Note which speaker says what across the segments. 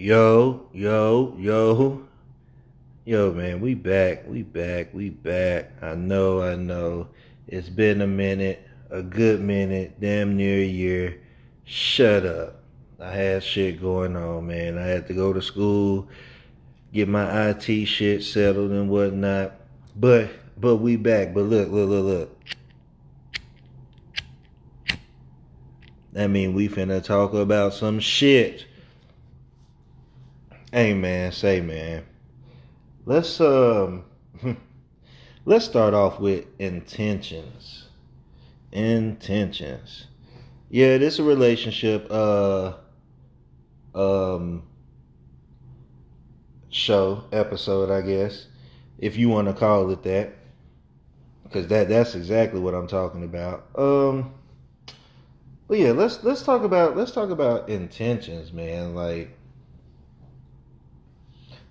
Speaker 1: Yo, yo, yo. Yo, man, we back. We back. We back. I know, I know. It's been a minute, a good minute, damn near a year. Shut up. I had shit going on, man. I had to go to school, get my IT shit settled and whatnot. But but we back. But look, look, look, look. I mean we finna talk about some shit. Man, say man. Let's um let's start off with intentions. Intentions. Yeah, this is a relationship uh um show episode, I guess, if you want to call it that. Cuz that that's exactly what I'm talking about. Um but yeah, let's let's talk about let's talk about intentions, man. Like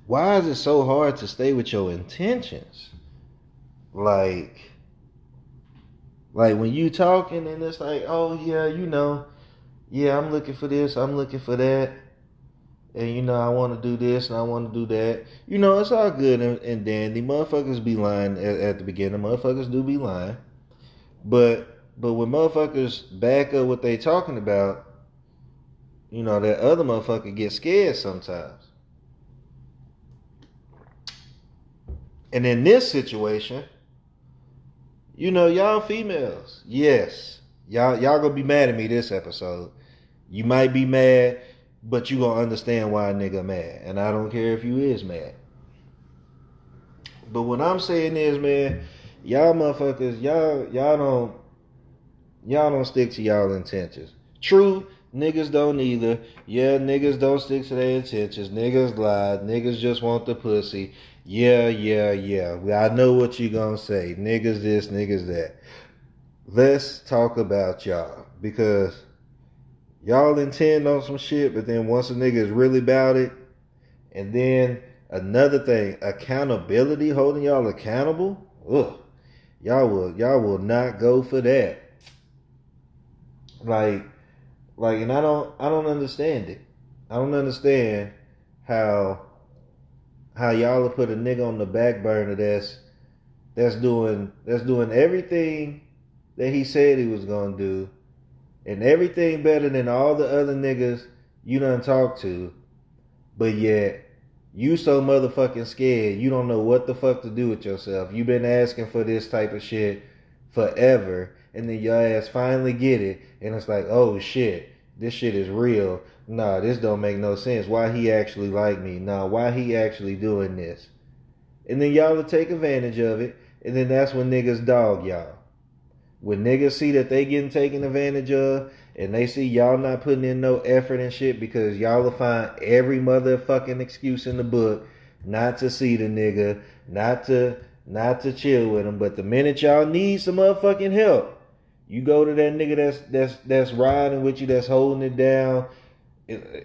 Speaker 1: why is it so hard to stay with your intentions? Like, like when you talking and it's like, oh yeah, you know, yeah, I'm looking for this, I'm looking for that, and you know, I want to do this and I want to do that. You know, it's all good and, and dandy. Motherfuckers be lying at, at the beginning. Motherfuckers do be lying, but but when motherfuckers back up what they talking about, you know, that other motherfucker get scared sometimes. And in this situation, you know, y'all females, yes, y'all y'all gonna be mad at me this episode. You might be mad, but you gonna understand why a nigga mad, and I don't care if you is mad. But what I'm saying is, man, y'all motherfuckers, y'all y'all don't y'all don't stick to y'all intentions. True, niggas don't either. Yeah, niggas don't stick to their intentions. Niggas lie. Niggas just want the pussy. Yeah, yeah, yeah. I know what you gonna say. Niggas this, niggas that. Let's talk about y'all because y'all intend on some shit, but then once a nigga is really about it, and then another thing, accountability, holding y'all accountable. Ugh, y'all will y'all will not go for that. Like, like, and I don't I don't understand it. I don't understand how how y'all put a nigga on the back burner that's that's doing that's doing everything that he said he was gonna do, and everything better than all the other niggas you done talked to, but yet you so motherfucking scared you don't know what the fuck to do with yourself. you been asking for this type of shit forever, and then your ass finally get it, and it's like, oh shit, this shit is real nah, this don't make no sense. Why he actually like me? Nah, why he actually doing this? And then y'all will take advantage of it, and then that's when niggas dog y'all. When niggas see that they getting taken advantage of, and they see y'all not putting in no effort and shit because y'all will find every motherfucking excuse in the book not to see the nigga, not to not to chill with him. But the minute y'all need some motherfucking help, you go to that nigga that's that's that's riding with you, that's holding it down,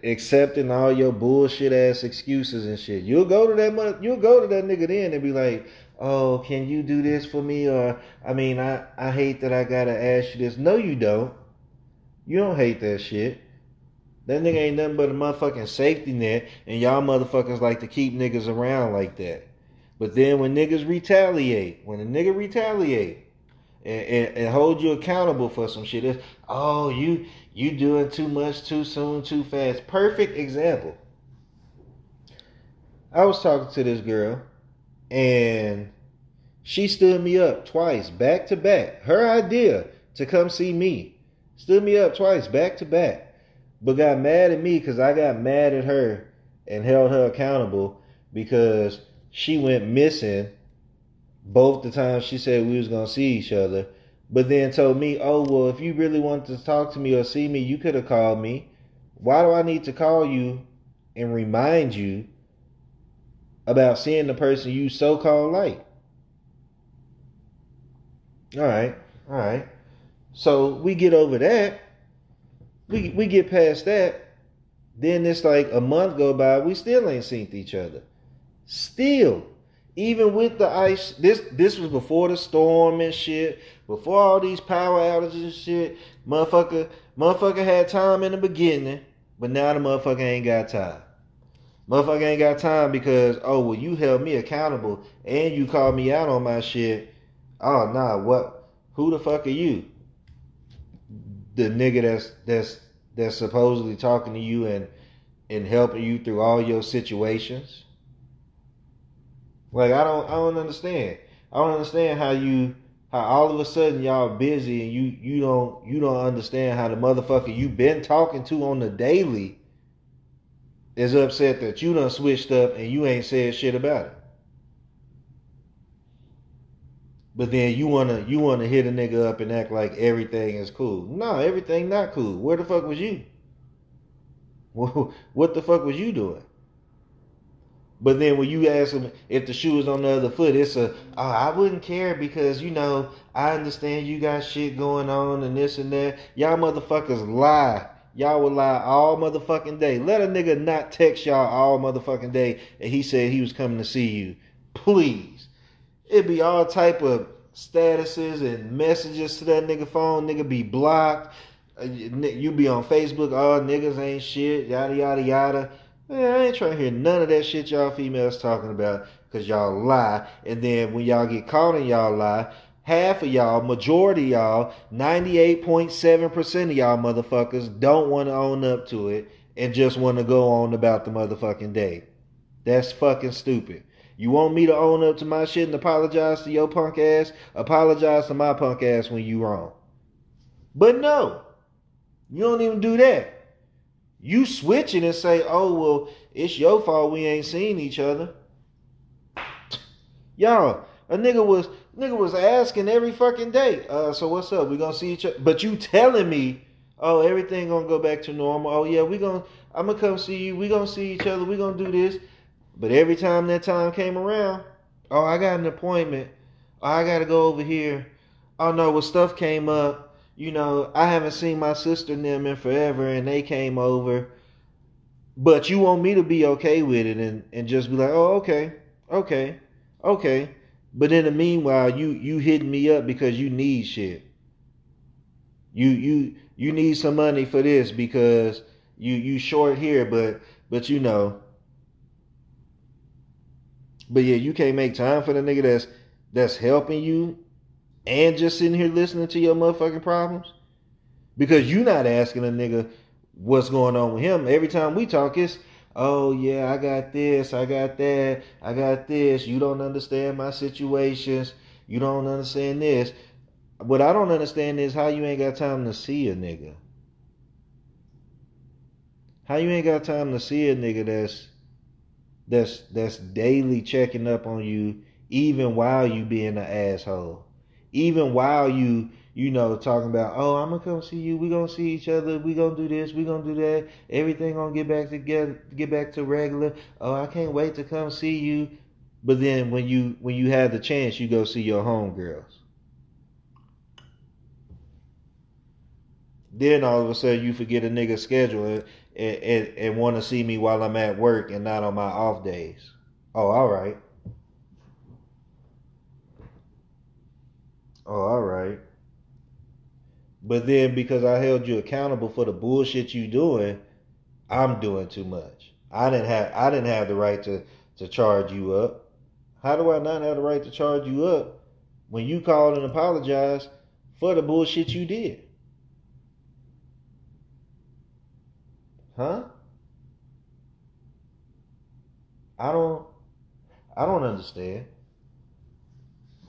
Speaker 1: accepting all your bullshit ass excuses and shit. You'll go to that you'll go to that nigga then and be like, "Oh, can you do this for me?" Or, "I mean, I I hate that I gotta ask you this." No, you don't. You don't hate that shit. That nigga ain't nothing but a motherfucking safety net, and y'all motherfuckers like to keep niggas around like that. But then when niggas retaliate, when a nigga retaliate and, and, and hold you accountable for some shit, it's, oh, you you doing too much too soon, too fast. Perfect example. I was talking to this girl and she stood me up twice, back to back. Her idea to come see me stood me up twice, back to back, but got mad at me because I got mad at her and held her accountable because she went missing both the times she said we was gonna see each other but then told me, oh, well, if you really wanted to talk to me or see me, you could have called me. Why do I need to call you and remind you about seeing the person you so called like? All right, all right. So we get over that. We we get past that. Then it's like a month go by, we still ain't seen each other. Still even with the ice, this this was before the storm and shit, before all these power outages and shit. Motherfucker, motherfucker had time in the beginning, but now the motherfucker ain't got time. Motherfucker ain't got time because oh well you held me accountable and you called me out on my shit. Oh nah, what? Who the fuck are you? The nigga that's that's that's supposedly talking to you and and helping you through all your situations. Like I don't I don't understand. I don't understand how you how all of a sudden y'all busy and you you don't you don't understand how the motherfucker you been talking to on the daily is upset that you done switched up and you ain't said shit about it. But then you wanna you wanna hit a nigga up and act like everything is cool. No, everything not cool. Where the fuck was you? What the fuck was you doing? But then when you ask them if the shoe is on the other foot, it's a oh, I wouldn't care because you know I understand you got shit going on and this and that. Y'all motherfuckers lie Y'all will lie all motherfucking day. Let a nigga not text y'all all motherfucking day and he said he was coming to see you. Please. It'd be all type of statuses and messages to that nigga phone. Nigga be blocked. Uh, you be on Facebook, all oh, niggas ain't shit, yada yada yada. Man, I ain't trying to hear none of that shit y'all females talking about because y'all lie. And then when y'all get caught in y'all lie, half of y'all, majority y'all, 98.7% of y'all motherfuckers don't want to own up to it and just want to go on about the motherfucking day. That's fucking stupid. You want me to own up to my shit and apologize to your punk ass? Apologize to my punk ass when you wrong. But no, you don't even do that. You switching and say, oh, well, it's your fault we ain't seen each other. Y'all, a nigga was Nigga was asking every fucking day. Uh, so what's up? We gonna see each other? But you telling me, oh, everything gonna go back to normal. Oh yeah, we gonna, I'm gonna come see you. We gonna see each other. We gonna do this. But every time that time came around, oh, I got an appointment. Oh, I gotta go over here. Oh no, well stuff came up. You know, I haven't seen my sister and them in forever, and they came over. But you want me to be okay with it and, and just be like, oh, okay, okay, okay. But in the meanwhile, you you hitting me up because you need shit. You you you need some money for this because you you short here, but but you know. But yeah, you can't make time for the nigga that's that's helping you and just sitting here listening to your motherfucking problems. Because you not asking a nigga what's going on with him. Every time we talk, it's oh yeah, I got this, I got that, I got this. You don't understand my situations. You don't understand this. What I don't understand is how you ain't got time to see a nigga. How you ain't got time to see a nigga that's that's that's daily checking up on you even while you being an asshole. Even while you you know, talking about, oh, I'm gonna come see you. We gonna see each other. We gonna do this. We gonna do that. Everything gonna get back together, get back to regular. Oh, I can't wait to come see you. But then when you when you have the chance, you go see your homegirls. Then all of a sudden you forget a nigga schedule and, and, and want to see me while I'm at work and not on my off days. Oh, all right. Oh, all right. But then because I held you accountable for the bullshit you doing, I'm doing too much. I didn't have I didn't have the right to to charge you up. How do I not have the right to charge you up when you called and apologized for the bullshit you did? Huh? I don't I don't understand.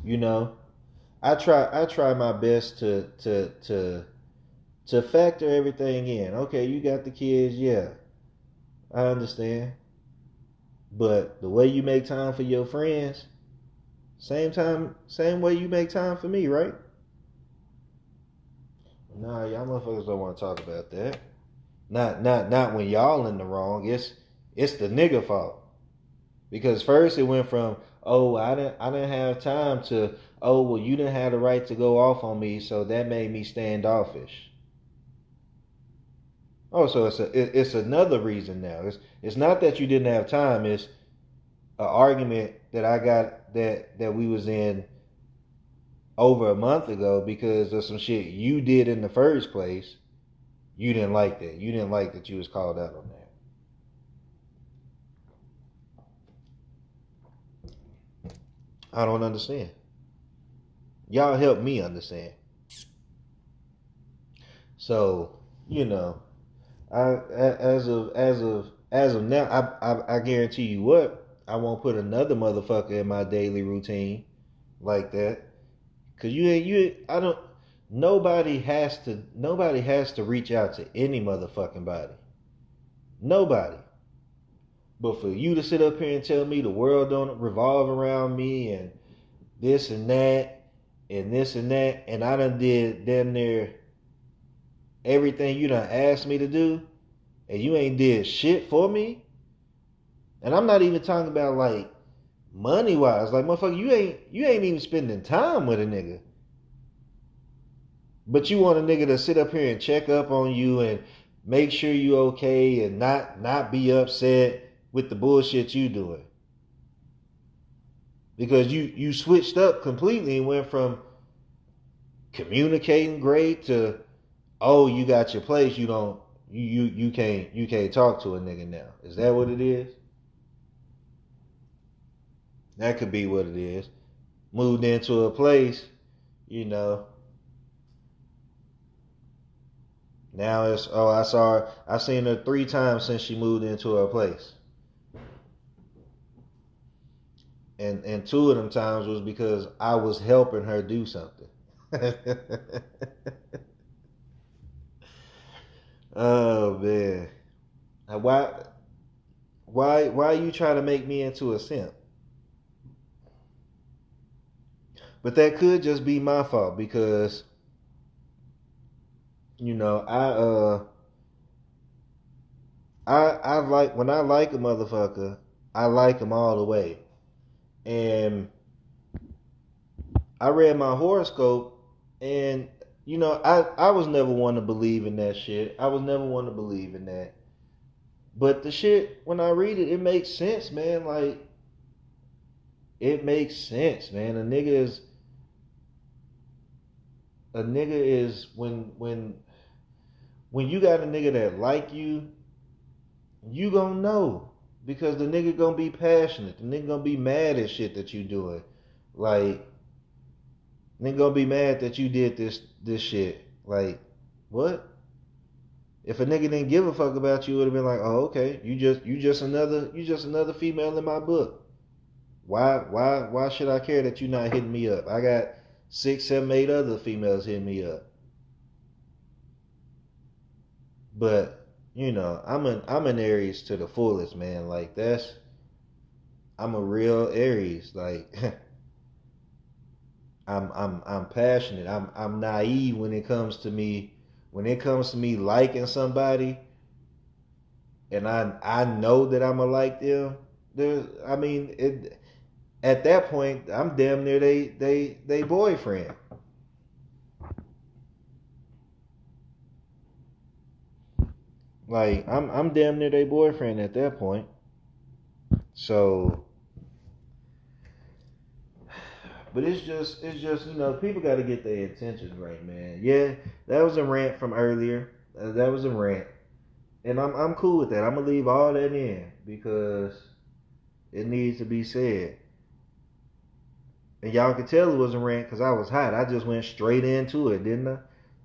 Speaker 1: You know, I try I try my best to to to to factor everything in. Okay, you got the kids, yeah. I understand. But the way you make time for your friends, same time same way you make time for me, right? Nah, y'all motherfuckers don't want to talk about that. Not not not when y'all in the wrong. It's it's the nigga fault. Because first it went from, oh, I didn't I didn't have time to oh, well, you didn't have the right to go off on me, so that made me standoffish. Oh, so it's a, it's another reason now. It's it's not that you didn't have time. It's an argument that I got that that we was in over a month ago because of some shit you did in the first place. You didn't like that. You didn't like that you was called out on that. I don't understand. Y'all help me understand. So, you know, I as of as of as of now, I, I I guarantee you what, I won't put another motherfucker in my daily routine like that. Cause you ain't you I don't nobody has to nobody has to reach out to any motherfucking body. Nobody. But for you to sit up here and tell me the world don't revolve around me and this and that and this and that, and I done did damn near everything you done asked me to do, and you ain't did shit for me. And I'm not even talking about like money wise. Like motherfucker, you ain't you ain't even spending time with a nigga. But you want a nigga to sit up here and check up on you and make sure you okay and not not be upset with the bullshit you doing. Because you you switched up completely and went from communicating great to oh you got your place you don't you you you can't you can't talk to a nigga now. Is that what it is? That could be what it is. Moved into a place, you know. Now it's oh I saw her I seen her three times since she moved into her place. And and two of them times was because I was helping her do something. oh man. Why why why are you trying to make me into a simp? But that could just be my fault because you know, I uh I I like when I like a motherfucker, I like him all the way. And I read my horoscope and you know, I I was never one to believe in that shit. I was never one to believe in that. But the shit when I read it, it makes sense, man. Like it makes sense, man. A nigga is a nigga is when when when you got a nigga that like you, you gonna know because the nigga gonna be passionate. The nigga gonna be mad at shit that you doing. Like nigga gonna be mad that you did this this shit. Like what? If a nigga didn't give a fuck about you, it would have been like, oh okay, you just you just another you just another female in my book. Why why why should I care that you not hitting me up? I got six, seven, eight other females hitting me up. But you know, I'm an I'm an Aries to the fullest, man. Like that's I'm a real Aries. Like I'm I'm I'm passionate. I'm I'm naive when it comes to me when it comes to me liking somebody and I I know that I'm a like them. There's I mean it at that point, I'm damn near they they they boyfriend. Like I'm I'm damn near their boyfriend at that point. So but it's just it's just you know people got to get their intentions right, man. Yeah, that was a rant from earlier. Uh, that was a rant, and I'm I'm cool with that. I'm gonna leave all that in because it needs to be said. And y'all could tell it was a rant because I was hot. I just went straight into it, didn't I?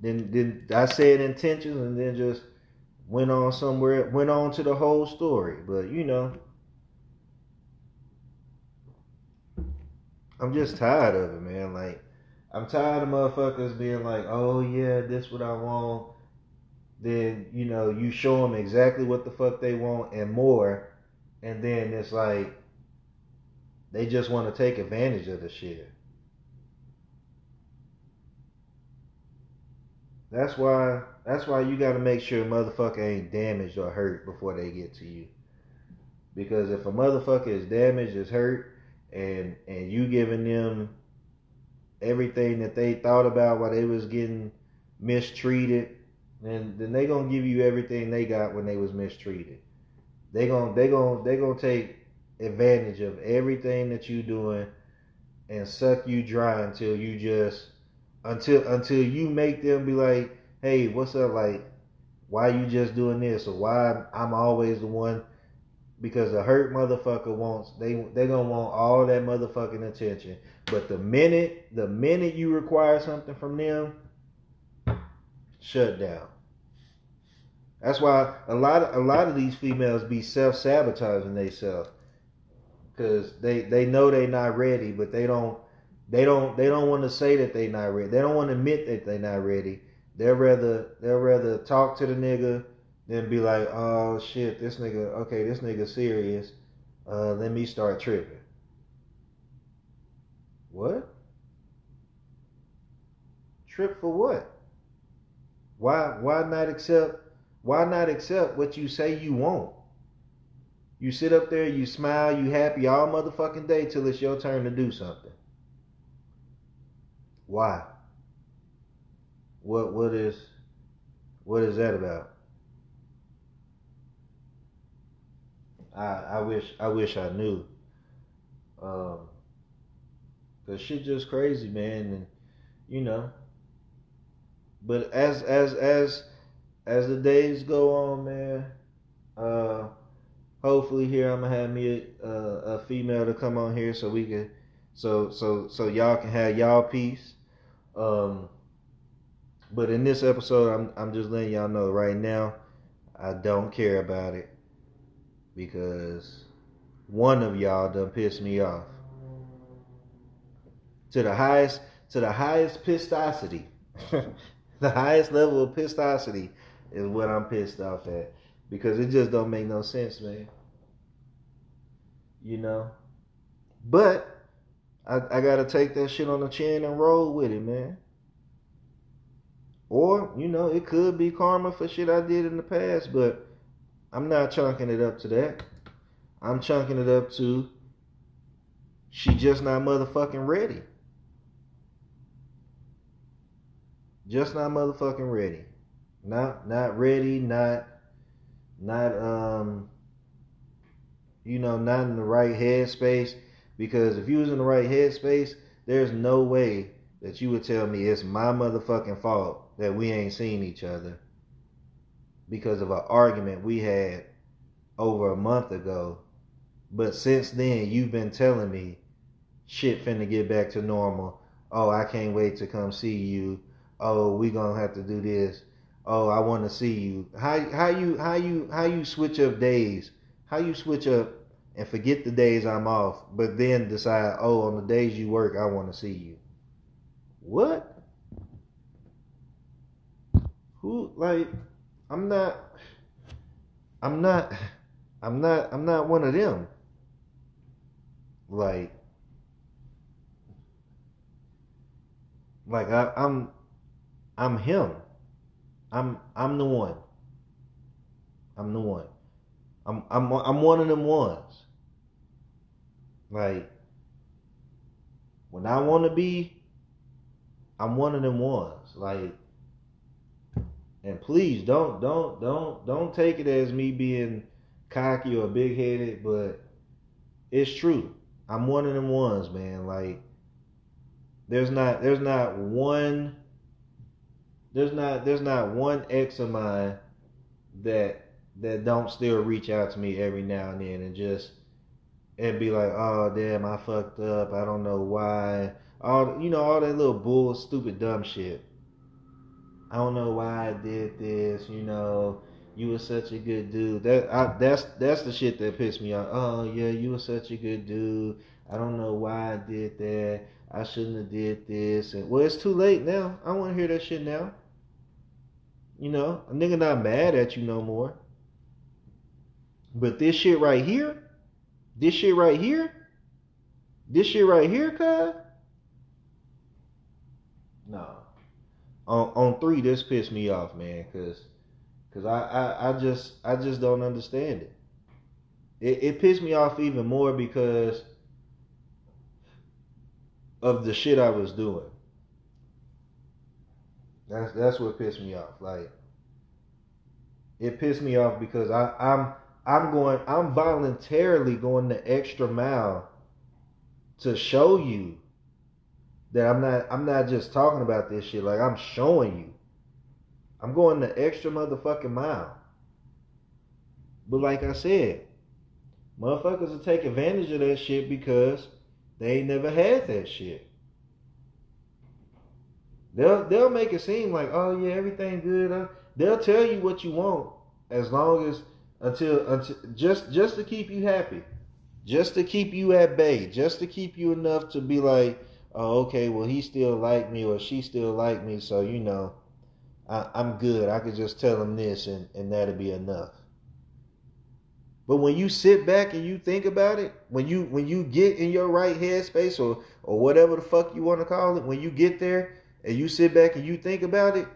Speaker 1: Then, then I said intentions and then just went on somewhere, went on to the whole story. But you know, I'm just tired of it, man. Like, I'm tired of motherfuckers being like, "Oh yeah, this what I want." Then you know, you show them exactly what the fuck they want and more, and then it's like they just want to take advantage of the shit. That's why that's why you gotta make sure motherfucker ain't damaged or hurt before they get to you. Because if a motherfucker is damaged, is hurt, and and you giving them everything that they thought about while they was getting mistreated, then then they gonna give you everything they got when they was mistreated. They gonna they gonna they gonna take advantage of everything that you doing and suck you dry until you just until until you make them be like, hey, what's up? Like, why you just doing this? Or why I'm always the one because a hurt motherfucker wants they they gonna want all that motherfucking attention. But the minute the minute you require something from them, shut down. That's why a lot of a lot of these females be self sabotaging themselves because they they know they not ready, but they don't they don't they don't want to say that they not ready. They don't want to admit that they not ready. They'll rather they'll rather talk to the nigga than be like, oh shit, this nigga okay, this nigga serious. Uh, let me start tripping. What? Trip for what? Why why not accept why not accept what you say you want? You sit up there, you smile, you happy all motherfucking day till it's your turn to do something. Why? What what is what is that about? I I wish I wish I knew. Um cause shit just crazy, man, and you know. But as as as as the days go on, man, uh hopefully here I'm gonna have me a, a, female to come on here so we can so so so y'all can have y'all peace. Um but in this episode I'm I'm just letting y'all know right now I don't care about it because one of y'all done pissed me off. To the highest to the highest pistosity. the highest level of pistosity is what I'm pissed off at because it just don't make no sense, man. You know, but I, I gotta take that shit on the chin and roll with it, man. Or you know, it could be karma for shit I did in the past, but I'm not chunking it up to that. I'm chunking it up to she just not motherfucking ready. Just not motherfucking ready. Not not ready, not not um you know, not in the right headspace. Because if you was in the right headspace, there's no way that you would tell me it's my motherfucking fault that we ain't seen each other because of an argument we had over a month ago. But since then, you've been telling me shit finna get back to normal. Oh, I can't wait to come see you. Oh, we gonna have to do this oh, I want to see you. How how you how you how you switch up days? How you switch up and forget the days I'm off, but then decide, oh, on the days you work, I want to see you. What? Who like? I'm not. I'm not. I'm not. I'm not one of them. Like. Like I, I'm. I'm him. I'm I'm the one. I'm the one. I'm I'm I'm one of them ones. Like when I want to be, I'm one of them ones. Like, and please don't don't don't don't take it as me being cocky or big headed, but it's true. I'm one of them ones, man. Like, there's not there's not one there's not there's not one ex of mine that that don't still reach out to me every now and then and just and be like, oh damn, I fucked up. I don't know why. All you know, all that little bull, stupid, dumb shit. I don't know why I did this. You know, you were such a good dude. That I, that's that's the shit that pissed me off. Oh yeah, you were such a good dude. I don't know why I did that. I shouldn't have did this. And well, it's too late now. I want to hear that shit now. You know, a nigga not mad at you no more. But this shit right here, this shit right here, this shit right here, cuz. No. On on three, this pissed me off, man, cause cause I, I, I just I just don't understand it. It it pissed me off even more because of the shit I was doing. That's that's what pissed me off. Like it pissed me off because I, I'm I'm going I'm voluntarily going the extra mile to show you that I'm not I'm not just talking about this shit. Like I'm showing you. I'm going the extra motherfucking mile. But like I said, Motherfuckers will take advantage of that shit because they ain't never had that shit. They'll they'll make it seem like, oh yeah, everything good. Uh, they'll tell you what you want as long as until until just just to keep you happy, just to keep you at bay, just to keep you enough to be like, oh okay, well he still like me or she still like me, so you know, I, I'm good. I could just tell him this and and that'll be enough. But when you sit back and you think about it, when you when you get in your right headspace or or whatever the fuck you want to call it, when you get there and you sit back and you think about it,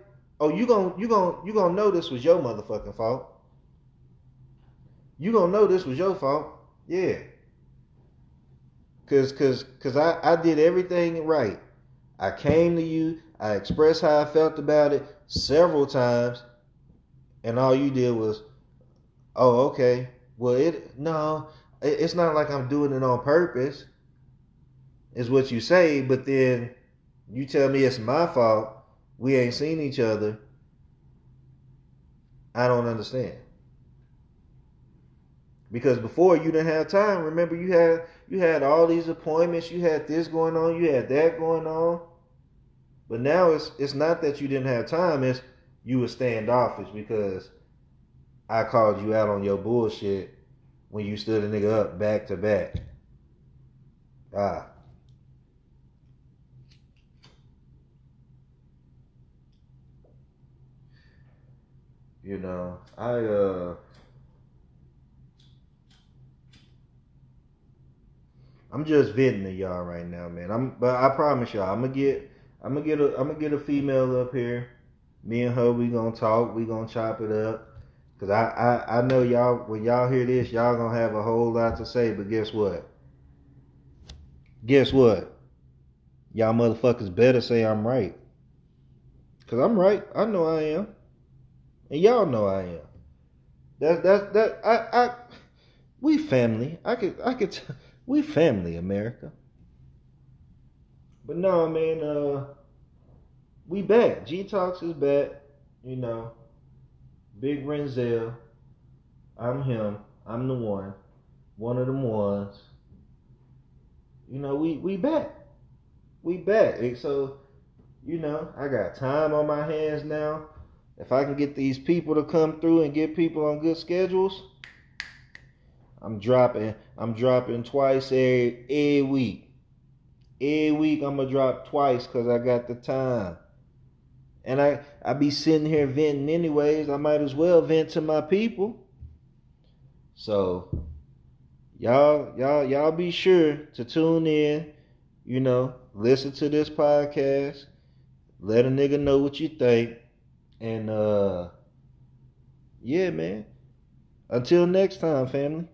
Speaker 1: oh you going you going you going to know this was your motherfucking fault. You to know this was your fault. Yeah. Cuz cuz cuz I I did everything right. I came to you, I expressed how I felt about it several times, and all you did was, "Oh, okay." Well, it no, it's not like I'm doing it on purpose. Is what you say, but then you tell me it's my fault. We ain't seen each other. I don't understand. Because before you didn't have time. Remember, you had you had all these appointments. You had this going on. You had that going on. But now it's it's not that you didn't have time. It's you were standoffish because I called you out on your bullshit when you stood a nigga up back to back. Ah. You know, I uh I'm just venting to y'all right now, man. I'm but I promise y'all, I'm gonna get I'm gonna get a I'm gonna get a female up here. Me and her, we gonna talk. We gonna chop it up. Cause I, I, I know y'all when y'all hear this, y'all gonna have a whole lot to say, but guess what? Guess what? Y'all motherfuckers better say I'm right. Cause I'm right. I know I am. And y'all know I am. That's that's that I I we family. I could I could we family, America. But no man, uh we back. G Talks is back, you know. Big Renzel. I'm him. I'm the one. One of them ones. You know, we we back. We back. So, you know, I got time on my hands now. If I can get these people to come through and get people on good schedules, I'm dropping. I'm dropping twice every, every week. Every week I'm gonna drop twice because I got the time. And I, I be sitting here venting anyways. I might as well vent to my people. So y'all, y'all, y'all be sure to tune in, you know, listen to this podcast, let a nigga know what you think. And uh yeah, man. Until next time, family.